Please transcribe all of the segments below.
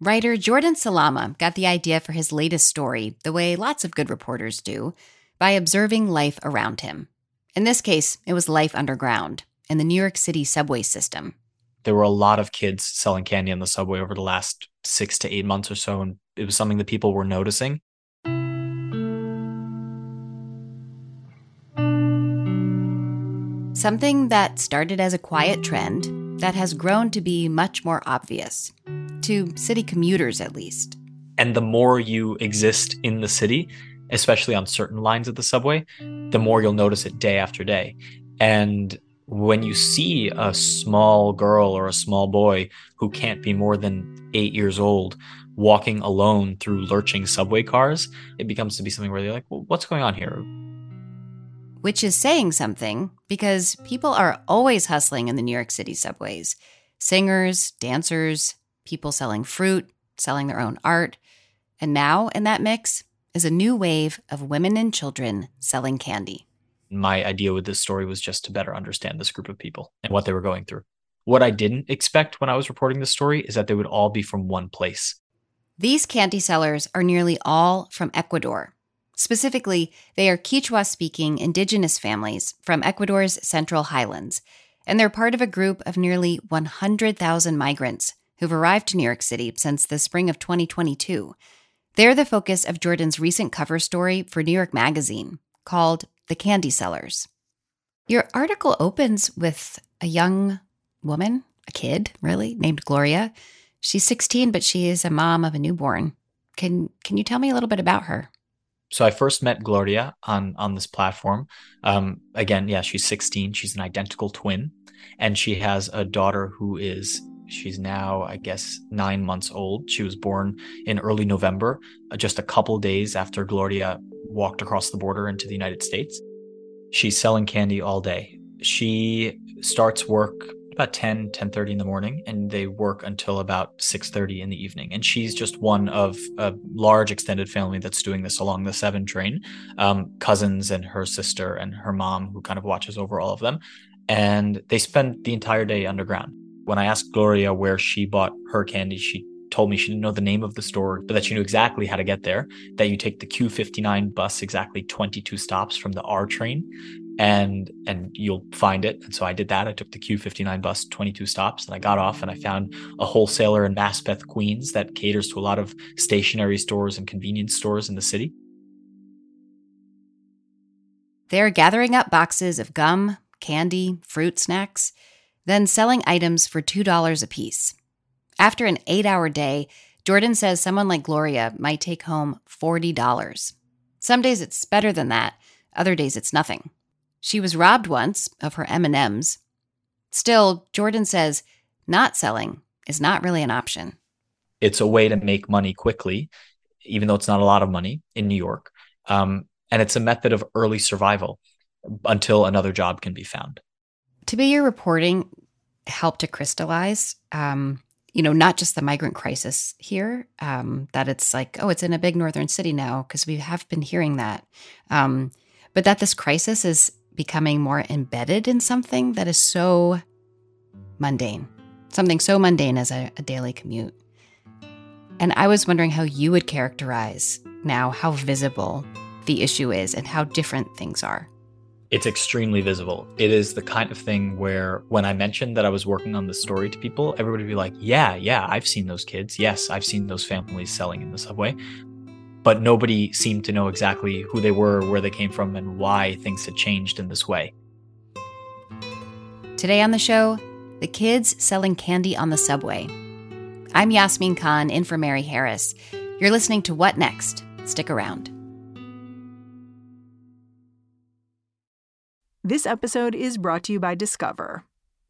Writer Jordan Salama got the idea for his latest story the way lots of good reporters do by observing life around him. In this case, it was life underground in the New York City subway system. There were a lot of kids selling candy on the subway over the last six to eight months or so, and it was something that people were noticing. Something that started as a quiet trend that has grown to be much more obvious, to city commuters at least. And the more you exist in the city, especially on certain lines of the subway, the more you'll notice it day after day. And when you see a small girl or a small boy who can't be more than eight years old walking alone through lurching subway cars, it becomes to be something where they're like, well, what's going on here? Which is saying something because people are always hustling in the New York City subways singers, dancers, people selling fruit, selling their own art. And now in that mix, is a new wave of women and children selling candy. My idea with this story was just to better understand this group of people and what they were going through. What I didn't expect when I was reporting this story is that they would all be from one place. These candy sellers are nearly all from Ecuador. Specifically, they are Quechua speaking indigenous families from Ecuador's Central Highlands, and they're part of a group of nearly 100,000 migrants who've arrived to New York City since the spring of 2022 they're the focus of Jordan's recent cover story for New York Magazine called The Candy Sellers. Your article opens with a young woman, a kid, really, named Gloria. She's 16, but she is a mom of a newborn. Can can you tell me a little bit about her? So I first met Gloria on on this platform. Um, again, yeah, she's 16. She's an identical twin, and she has a daughter who is She's now, I guess, nine months old. She was born in early November, uh, just a couple days after Gloria walked across the border into the United States. She's selling candy all day. She starts work about 10 10.30 in the morning and they work until about 6.30 in the evening. And she's just one of a large extended family that's doing this along the 7 train um, cousins and her sister and her mom who kind of watches over all of them. And they spend the entire day underground. When I asked Gloria where she bought her candy, she told me she didn't know the name of the store, but that she knew exactly how to get there. That you take the Q59 bus exactly 22 stops from the R train and and you'll find it. And so I did that. I took the Q59 bus 22 stops and I got off and I found a wholesaler in Maspeth, Queens that caters to a lot of stationery stores and convenience stores in the city. They're gathering up boxes of gum, candy, fruit snacks then selling items for $2 a piece. After an eight hour day, Jordan says someone like Gloria might take home $40. Some days it's better than that, other days it's nothing. She was robbed once of her M&Ms. Still, Jordan says not selling is not really an option. It's a way to make money quickly, even though it's not a lot of money in New York. Um, and it's a method of early survival until another job can be found. To be your reporting helped to crystallize, um, you know, not just the migrant crisis here, um, that it's like, oh, it's in a big northern city now, because we have been hearing that, um, but that this crisis is becoming more embedded in something that is so mundane, something so mundane as a, a daily commute. And I was wondering how you would characterize now how visible the issue is and how different things are it's extremely visible. It is the kind of thing where when I mentioned that I was working on the story to people, everybody would be like, Yeah, yeah, I've seen those kids. Yes, I've seen those families selling in the subway. But nobody seemed to know exactly who they were, where they came from, and why things had changed in this way. Today on the show, the kids selling candy on the subway. I'm Yasmin Khan, in for Mary Harris. You're listening to What Next? Stick around. This episode is brought to you by Discover.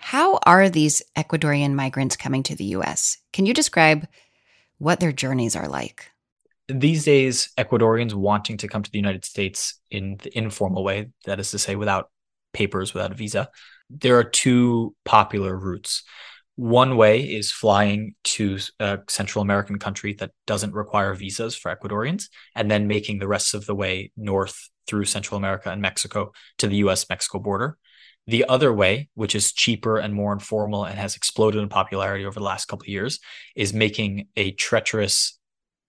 How are these Ecuadorian migrants coming to the US? Can you describe what their journeys are like? These days, Ecuadorians wanting to come to the United States in the informal way, that is to say, without papers, without a visa, there are two popular routes. One way is flying to a Central American country that doesn't require visas for Ecuadorians, and then making the rest of the way north through Central America and Mexico to the US Mexico border. The other way, which is cheaper and more informal and has exploded in popularity over the last couple of years, is making a treacherous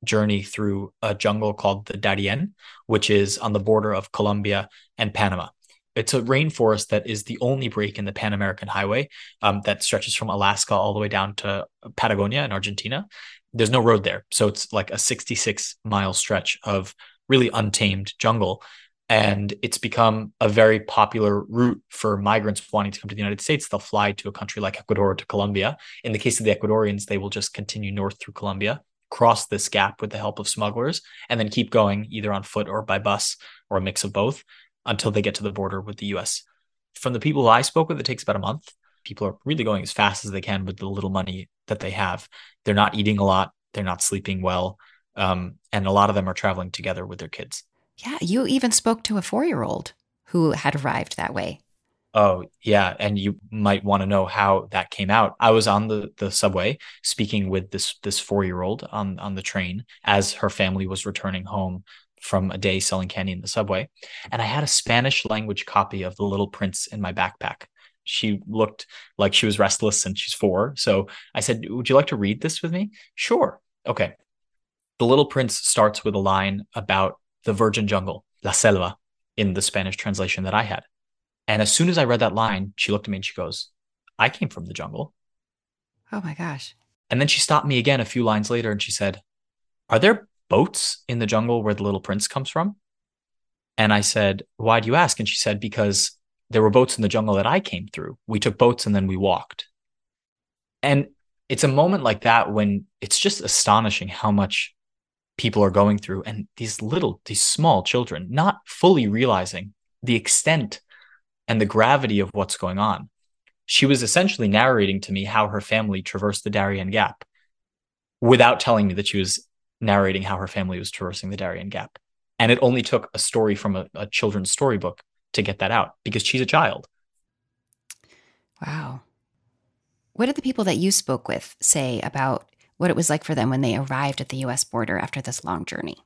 journey through a jungle called the Darien, which is on the border of Colombia and Panama. It's a rainforest that is the only break in the Pan American Highway um, that stretches from Alaska all the way down to Patagonia in Argentina. There's no road there. So it's like a 66 mile stretch of really untamed jungle. And it's become a very popular route for migrants wanting to come to the United States. They'll fly to a country like Ecuador or to Colombia. In the case of the Ecuadorians, they will just continue north through Colombia, cross this gap with the help of smugglers, and then keep going either on foot or by bus or a mix of both until they get to the border with the US. From the people I spoke with, it takes about a month. People are really going as fast as they can with the little money that they have. They're not eating a lot, they're not sleeping well. Um, and a lot of them are traveling together with their kids. Yeah, you even spoke to a four year old who had arrived that way. Oh, yeah. And you might want to know how that came out. I was on the, the subway speaking with this this four year old on, on the train as her family was returning home from a day selling candy in the subway. And I had a Spanish language copy of The Little Prince in my backpack. She looked like she was restless and she's four. So I said, Would you like to read this with me? Sure. Okay. The Little Prince starts with a line about the virgin jungle, La Selva, in the Spanish translation that I had. And as soon as I read that line, she looked at me and she goes, I came from the jungle. Oh my gosh. And then she stopped me again a few lines later and she said, Are there boats in the jungle where the little prince comes from? And I said, Why do you ask? And she said, Because there were boats in the jungle that I came through. We took boats and then we walked. And it's a moment like that when it's just astonishing how much people are going through and these little, these small children not fully realizing the extent and the gravity of what's going on. She was essentially narrating to me how her family traversed the Darien Gap without telling me that she was narrating how her family was traversing the Darien Gap. And it only took a story from a, a children's storybook to get that out because she's a child. Wow. What did the people that you spoke with say about what it was like for them when they arrived at the US border after this long journey?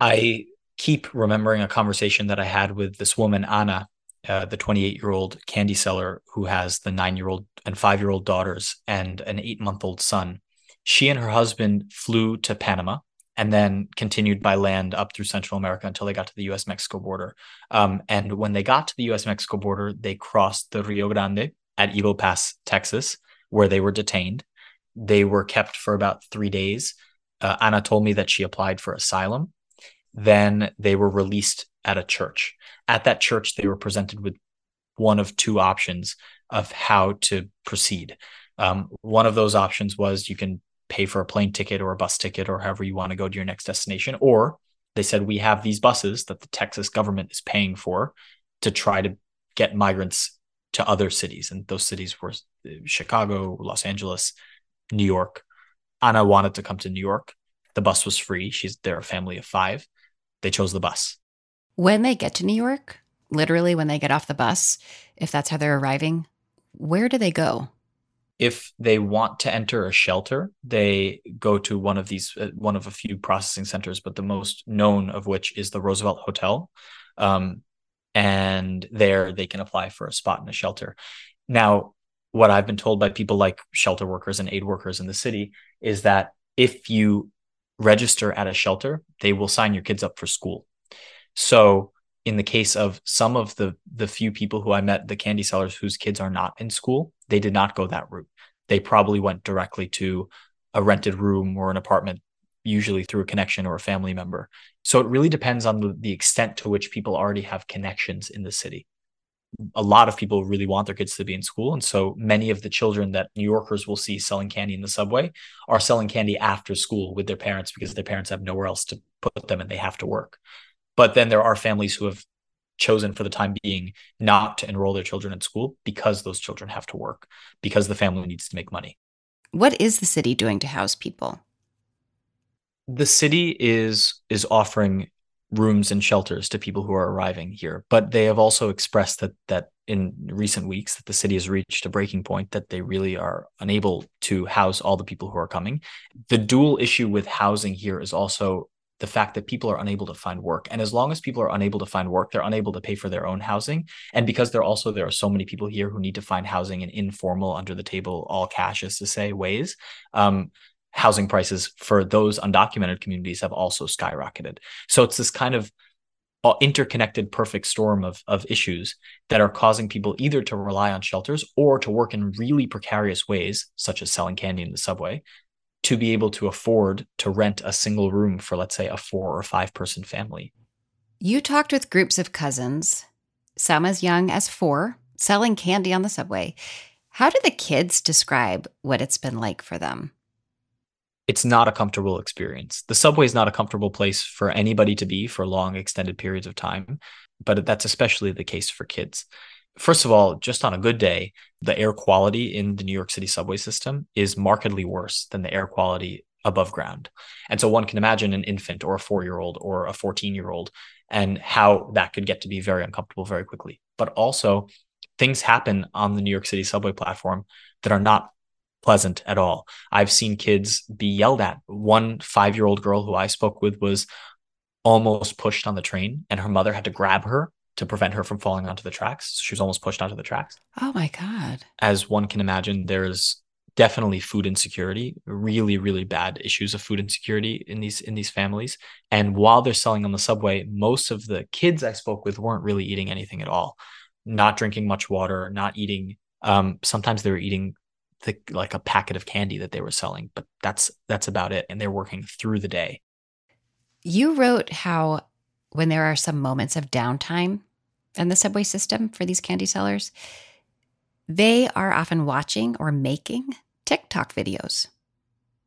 I keep remembering a conversation that I had with this woman, Anna, uh, the 28 year old candy seller who has the nine year old and five year old daughters and an eight month old son. She and her husband flew to Panama and then continued by land up through Central America until they got to the US Mexico border. Um, and when they got to the US Mexico border, they crossed the Rio Grande at Eagle Pass, Texas, where they were detained. They were kept for about three days. Uh, Anna told me that she applied for asylum. Then they were released at a church. At that church, they were presented with one of two options of how to proceed. Um, one of those options was you can pay for a plane ticket or a bus ticket or however you want to go to your next destination. Or they said, we have these buses that the Texas government is paying for to try to get migrants to other cities. And those cities were uh, Chicago, Los Angeles, New York. Anna wanted to come to New York. The bus was free. She's they're a family of five. They chose the bus. When they get to New York, literally when they get off the bus, if that's how they're arriving, where do they go? if they want to enter a shelter, they go to one of these, uh, one of a few processing centers, but the most known of which is the Roosevelt Hotel. Um, and there they can apply for a spot in a shelter. Now, what I've been told by people like shelter workers and aid workers in the city is that if you register at a shelter, they will sign your kids up for school. So, in the case of some of the the few people who I met, the candy sellers whose kids are not in school, they did not go that route. They probably went directly to a rented room or an apartment, usually through a connection or a family member. So it really depends on the, the extent to which people already have connections in the city. A lot of people really want their kids to be in school. And so many of the children that New Yorkers will see selling candy in the subway are selling candy after school with their parents because their parents have nowhere else to put them and they have to work. But then there are families who have chosen for the time being not to enroll their children in school because those children have to work, because the family needs to make money. What is the city doing to house people? The city is is offering rooms and shelters to people who are arriving here, but they have also expressed that that in recent weeks that the city has reached a breaking point that they really are unable to house all the people who are coming. The dual issue with housing here is also the fact that people are unable to find work. And as long as people are unable to find work, they're unable to pay for their own housing. And because there also there are so many people here who need to find housing in informal, under the table, all cash is to say ways, um, housing prices for those undocumented communities have also skyrocketed. So it's this kind of uh, interconnected perfect storm of, of issues that are causing people either to rely on shelters or to work in really precarious ways, such as selling candy in the subway, to be able to afford to rent a single room for, let's say, a four or five person family. You talked with groups of cousins, some as young as four, selling candy on the subway. How do the kids describe what it's been like for them? It's not a comfortable experience. The subway is not a comfortable place for anybody to be for long, extended periods of time, but that's especially the case for kids. First of all, just on a good day, the air quality in the New York City subway system is markedly worse than the air quality above ground. And so one can imagine an infant or a four year old or a 14 year old and how that could get to be very uncomfortable very quickly. But also, things happen on the New York City subway platform that are not pleasant at all. I've seen kids be yelled at. One five year old girl who I spoke with was almost pushed on the train, and her mother had to grab her to prevent her from falling onto the tracks. She was almost pushed onto the tracks. Oh my God. As one can imagine, there's definitely food insecurity, really, really bad issues of food insecurity in these in these families. And while they're selling on the subway, most of the kids I spoke with weren't really eating anything at all, not drinking much water, not eating. Um, sometimes they were eating the, like a packet of candy that they were selling, but that's that's about it. And they're working through the day. You wrote how when there are some moments of downtime, in the subway system for these candy sellers, they are often watching or making TikTok videos.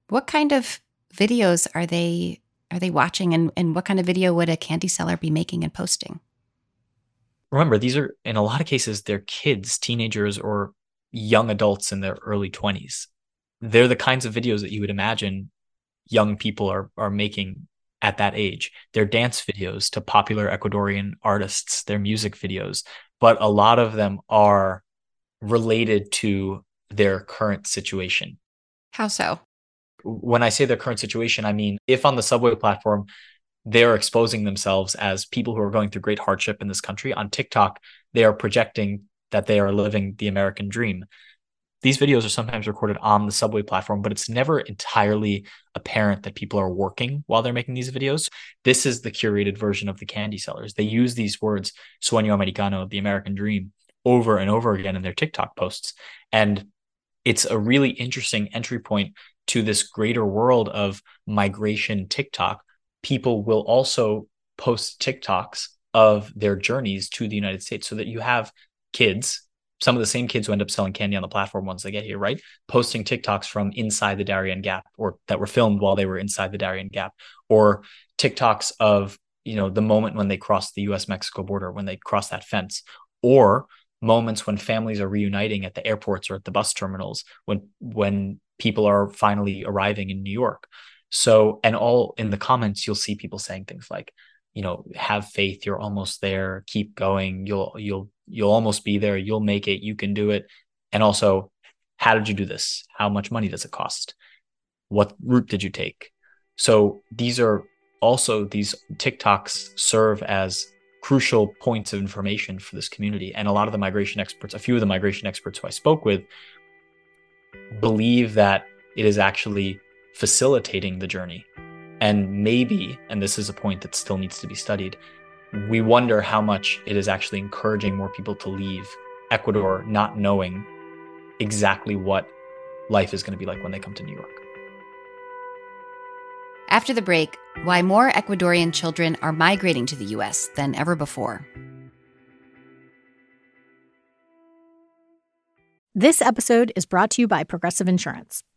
What kind of videos are they are they watching and, and what kind of video would a candy seller be making and posting? Remember, these are in a lot of cases they're kids, teenagers, or young adults in their early 20s. They're the kinds of videos that you would imagine young people are are making at that age. Their dance videos to popular Ecuadorian artists, their music videos, but a lot of them are related to their current situation. How so? When I say their current situation, I mean if on the subway platform they're exposing themselves as people who are going through great hardship in this country, on TikTok, they are projecting that they are living the American dream these videos are sometimes recorded on the subway platform, but it's never entirely apparent that people are working while they're making these videos. This is the curated version of the candy sellers. They use these words, sueño americano, the American dream, over and over again in their TikTok posts. And it's a really interesting entry point to this greater world of migration TikTok. People will also post TikToks of their journeys to the United States so that you have kids some of the same kids who end up selling candy on the platform once they get here, right? Posting TikToks from inside the Darien Gap or that were filmed while they were inside the Darien Gap or TikToks of, you know, the moment when they cross the US Mexico border, when they cross that fence or moments when families are reuniting at the airports or at the bus terminals when when people are finally arriving in New York. So, and all in the comments, you'll see people saying things like, you know, have faith, you're almost there, keep going, you'll you'll you'll almost be there you'll make it you can do it. And also how did you do this? How much money does it cost? What route did you take? So these are also these tiktoks serve as crucial points of information for this community. And a lot of the migration experts a few of the migration experts who i spoke with believe that it is actually facilitating the journey. And maybe and this is a point that still needs to be studied we wonder how much it is actually encouraging more people to leave Ecuador not knowing exactly what life is going to be like when they come to New York. After the break, why more Ecuadorian children are migrating to the US than ever before. This episode is brought to you by Progressive Insurance.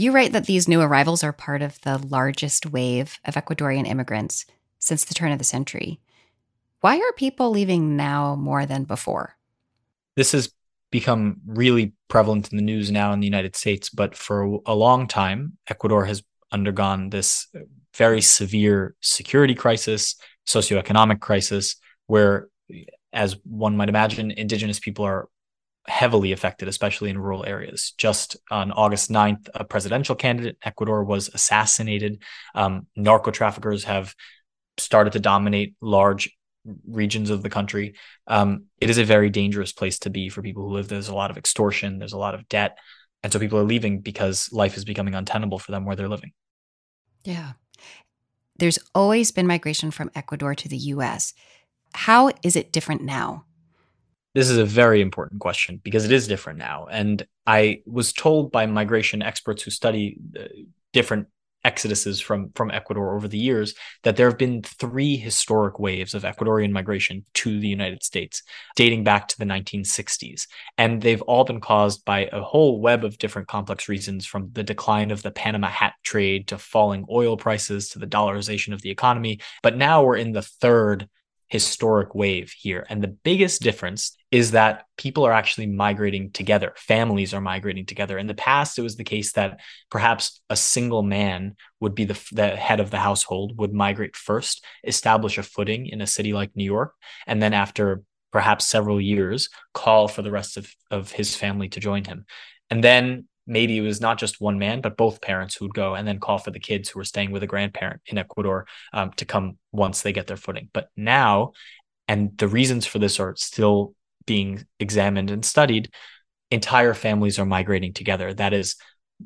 You write that these new arrivals are part of the largest wave of Ecuadorian immigrants since the turn of the century. Why are people leaving now more than before? This has become really prevalent in the news now in the United States, but for a long time, Ecuador has undergone this very severe security crisis, socioeconomic crisis, where, as one might imagine, indigenous people are heavily affected, especially in rural areas. Just on August 9th, a presidential candidate in Ecuador was assassinated. Um, narco traffickers have started to dominate large regions of the country. Um, it is a very dangerous place to be for people who live. There. There's a lot of extortion, there's a lot of debt. And so people are leaving because life is becoming untenable for them where they're living. Yeah. There's always been migration from Ecuador to the US. How is it different now? This is a very important question because it is different now. And I was told by migration experts who study uh, different exoduses from from Ecuador over the years that there have been three historic waves of Ecuadorian migration to the United States dating back to the 1960s and they've all been caused by a whole web of different complex reasons from the decline of the Panama hat trade to falling oil prices to the dollarization of the economy but now we're in the third historic wave here. And the biggest difference is that people are actually migrating together. Families are migrating together. In the past, it was the case that perhaps a single man would be the, the head of the household, would migrate first, establish a footing in a city like New York, and then after perhaps several years, call for the rest of, of his family to join him. And then maybe it was not just one man, but both parents who'd go and then call for the kids who were staying with a grandparent in Ecuador um, to come once they get their footing. But now, and the reasons for this are still being examined and studied, entire families are migrating together. That is,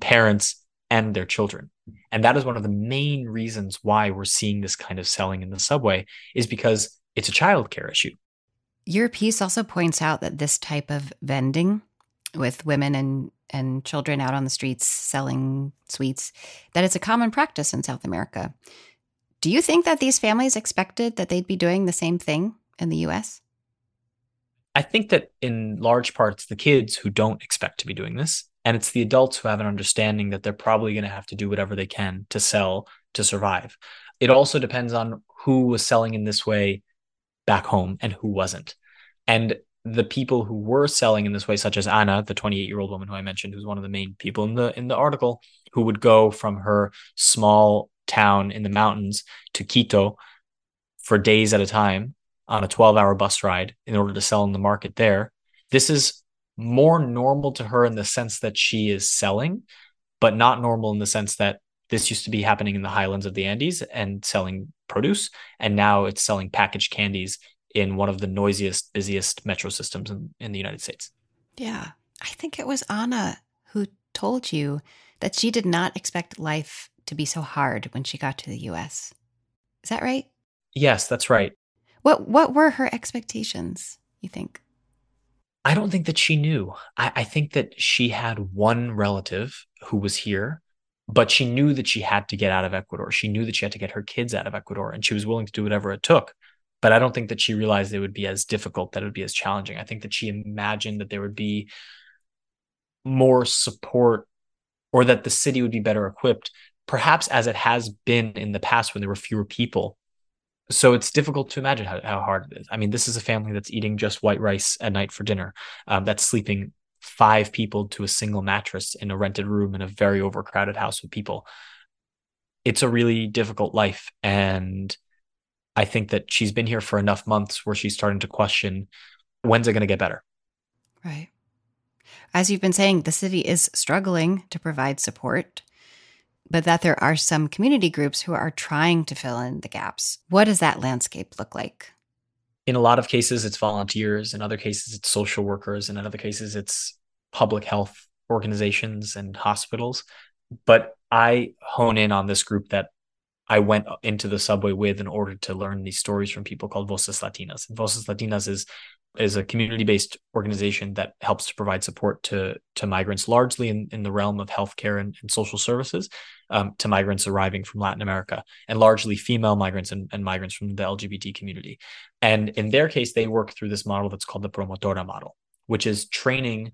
parents and their children. And that is one of the main reasons why we're seeing this kind of selling in the subway, is because it's a childcare issue. Your piece also points out that this type of vending with women and and children out on the streets selling sweets that it's a common practice in South America. Do you think that these families expected that they'd be doing the same thing in the US? I think that in large parts, the kids who don't expect to be doing this, and it's the adults who have an understanding that they're probably going to have to do whatever they can to sell to survive. It also depends on who was selling in this way back home and who wasn't. And the people who were selling in this way, such as Anna, the 28 year old woman who I mentioned, who's one of the main people in the in the article, who would go from her small town in the mountains to Quito for days at a time on a 12 hour bus ride in order to sell in the market there. This is more normal to her in the sense that she is selling, but not normal in the sense that this used to be happening in the highlands of the Andes and selling produce. And now it's selling packaged candies in one of the noisiest, busiest metro systems in, in the United States. Yeah. I think it was Anna who told you that she did not expect life to be so hard when she got to the US. Is that right? Yes, that's right. What what were her expectations, you think? I don't think that she knew. I, I think that she had one relative who was here, but she knew that she had to get out of Ecuador. She knew that she had to get her kids out of Ecuador, and she was willing to do whatever it took but I don't think that she realized it would be as difficult, that it would be as challenging. I think that she imagined that there would be more support or that the city would be better equipped, perhaps as it has been in the past when there were fewer people. So it's difficult to imagine how, how hard it is. I mean, this is a family that's eating just white rice at night for dinner, um, that's sleeping five people to a single mattress in a rented room in a very overcrowded house with people. it's a really difficult life. And I think that she's been here for enough months where she's starting to question when's it going to get better? Right. As you've been saying, the city is struggling to provide support, but that there are some community groups who are trying to fill in the gaps. What does that landscape look like? In a lot of cases, it's volunteers. In other cases, it's social workers. And in other cases, it's public health organizations and hospitals. But I hone in on this group that I went into the subway with in order to learn these stories from people called Voces Latinas. And Voces Latinas is is a community-based organization that helps to provide support to to migrants largely in, in the realm of healthcare and, and social services um, to migrants arriving from Latin America and largely female migrants and, and migrants from the LGBT community. And in their case, they work through this model that's called the promotora model, which is training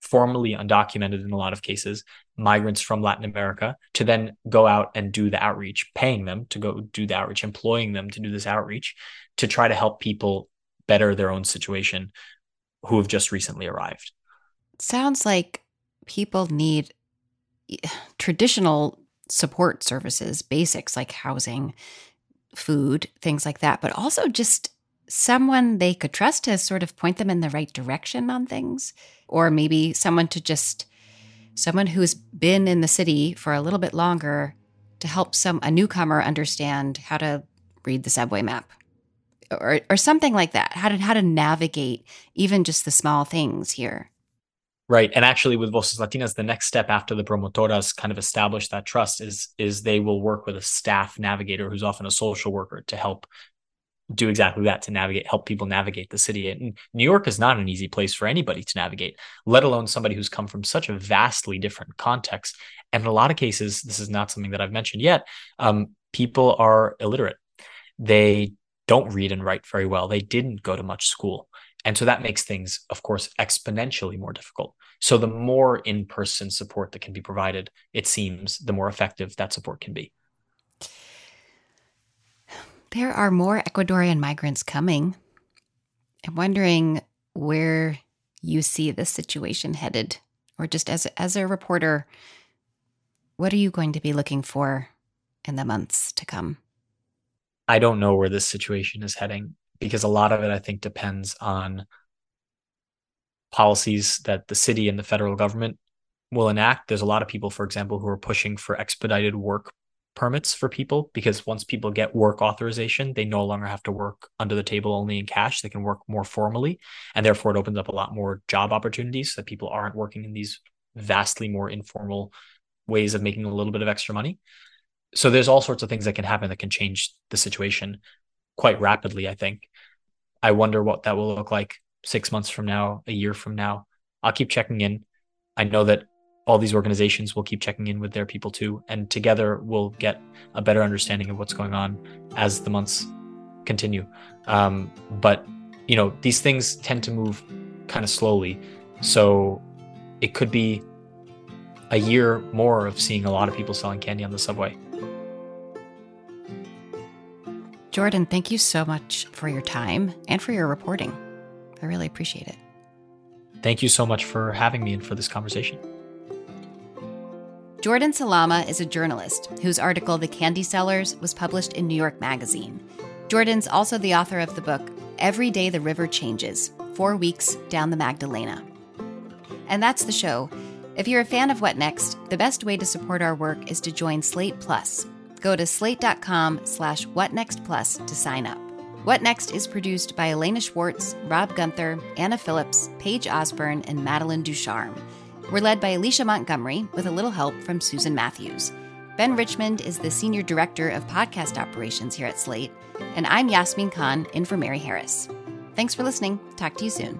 formally undocumented in a lot of cases, migrants from Latin America to then go out and do the outreach, paying them to go do the outreach, employing them to do this outreach to try to help people better their own situation who have just recently arrived. Sounds like people need traditional support services, basics like housing, food, things like that, but also just someone they could trust to sort of point them in the right direction on things, or maybe someone to just someone who's been in the city for a little bit longer to help some a newcomer understand how to read the subway map or or something like that. How to how to navigate even just the small things here. Right. And actually with voces latinas the next step after the promotoras kind of establish that trust is is they will work with a staff navigator who's often a social worker to help do exactly that to navigate, help people navigate the city. And New York is not an easy place for anybody to navigate, let alone somebody who's come from such a vastly different context. And in a lot of cases, this is not something that I've mentioned yet. Um, people are illiterate. They don't read and write very well. They didn't go to much school. And so that makes things, of course, exponentially more difficult. So the more in person support that can be provided, it seems, the more effective that support can be. There are more Ecuadorian migrants coming. I'm wondering where you see this situation headed, or just as as a reporter, what are you going to be looking for in the months to come? I don't know where this situation is heading because a lot of it, I think, depends on policies that the city and the federal government will enact. There's a lot of people, for example, who are pushing for expedited work permits for people because once people get work authorization, they no longer have to work under the table only in cash. They can work more formally. And therefore, it opens up a lot more job opportunities that people aren't working in these vastly more informal ways of making a little bit of extra money. So there's all sorts of things that can happen that can change the situation quite rapidly, I think. I wonder what that will look like six months from now, a year from now. I'll keep checking in. I know that all these organizations will keep checking in with their people too. And together we'll get a better understanding of what's going on as the months continue. Um, but, you know, these things tend to move kind of slowly. So it could be a year more of seeing a lot of people selling candy on the subway. Jordan, thank you so much for your time and for your reporting. I really appreciate it. Thank you so much for having me and for this conversation. Jordan Salama is a journalist whose article, The Candy Sellers, was published in New York Magazine. Jordan's also the author of the book, Every Day the River Changes Four Weeks Down the Magdalena. And that's the show. If you're a fan of What Next, the best way to support our work is to join Slate Plus. Go to slate.com slash whatnextplus to sign up. What Next is produced by Elena Schwartz, Rob Gunther, Anna Phillips, Paige Osborne, and Madeline Ducharme. We're led by Alicia Montgomery with a little help from Susan Matthews. Ben Richmond is the Senior Director of Podcast Operations here at Slate, and I'm Yasmin Khan in for Mary Harris. Thanks for listening. Talk to you soon.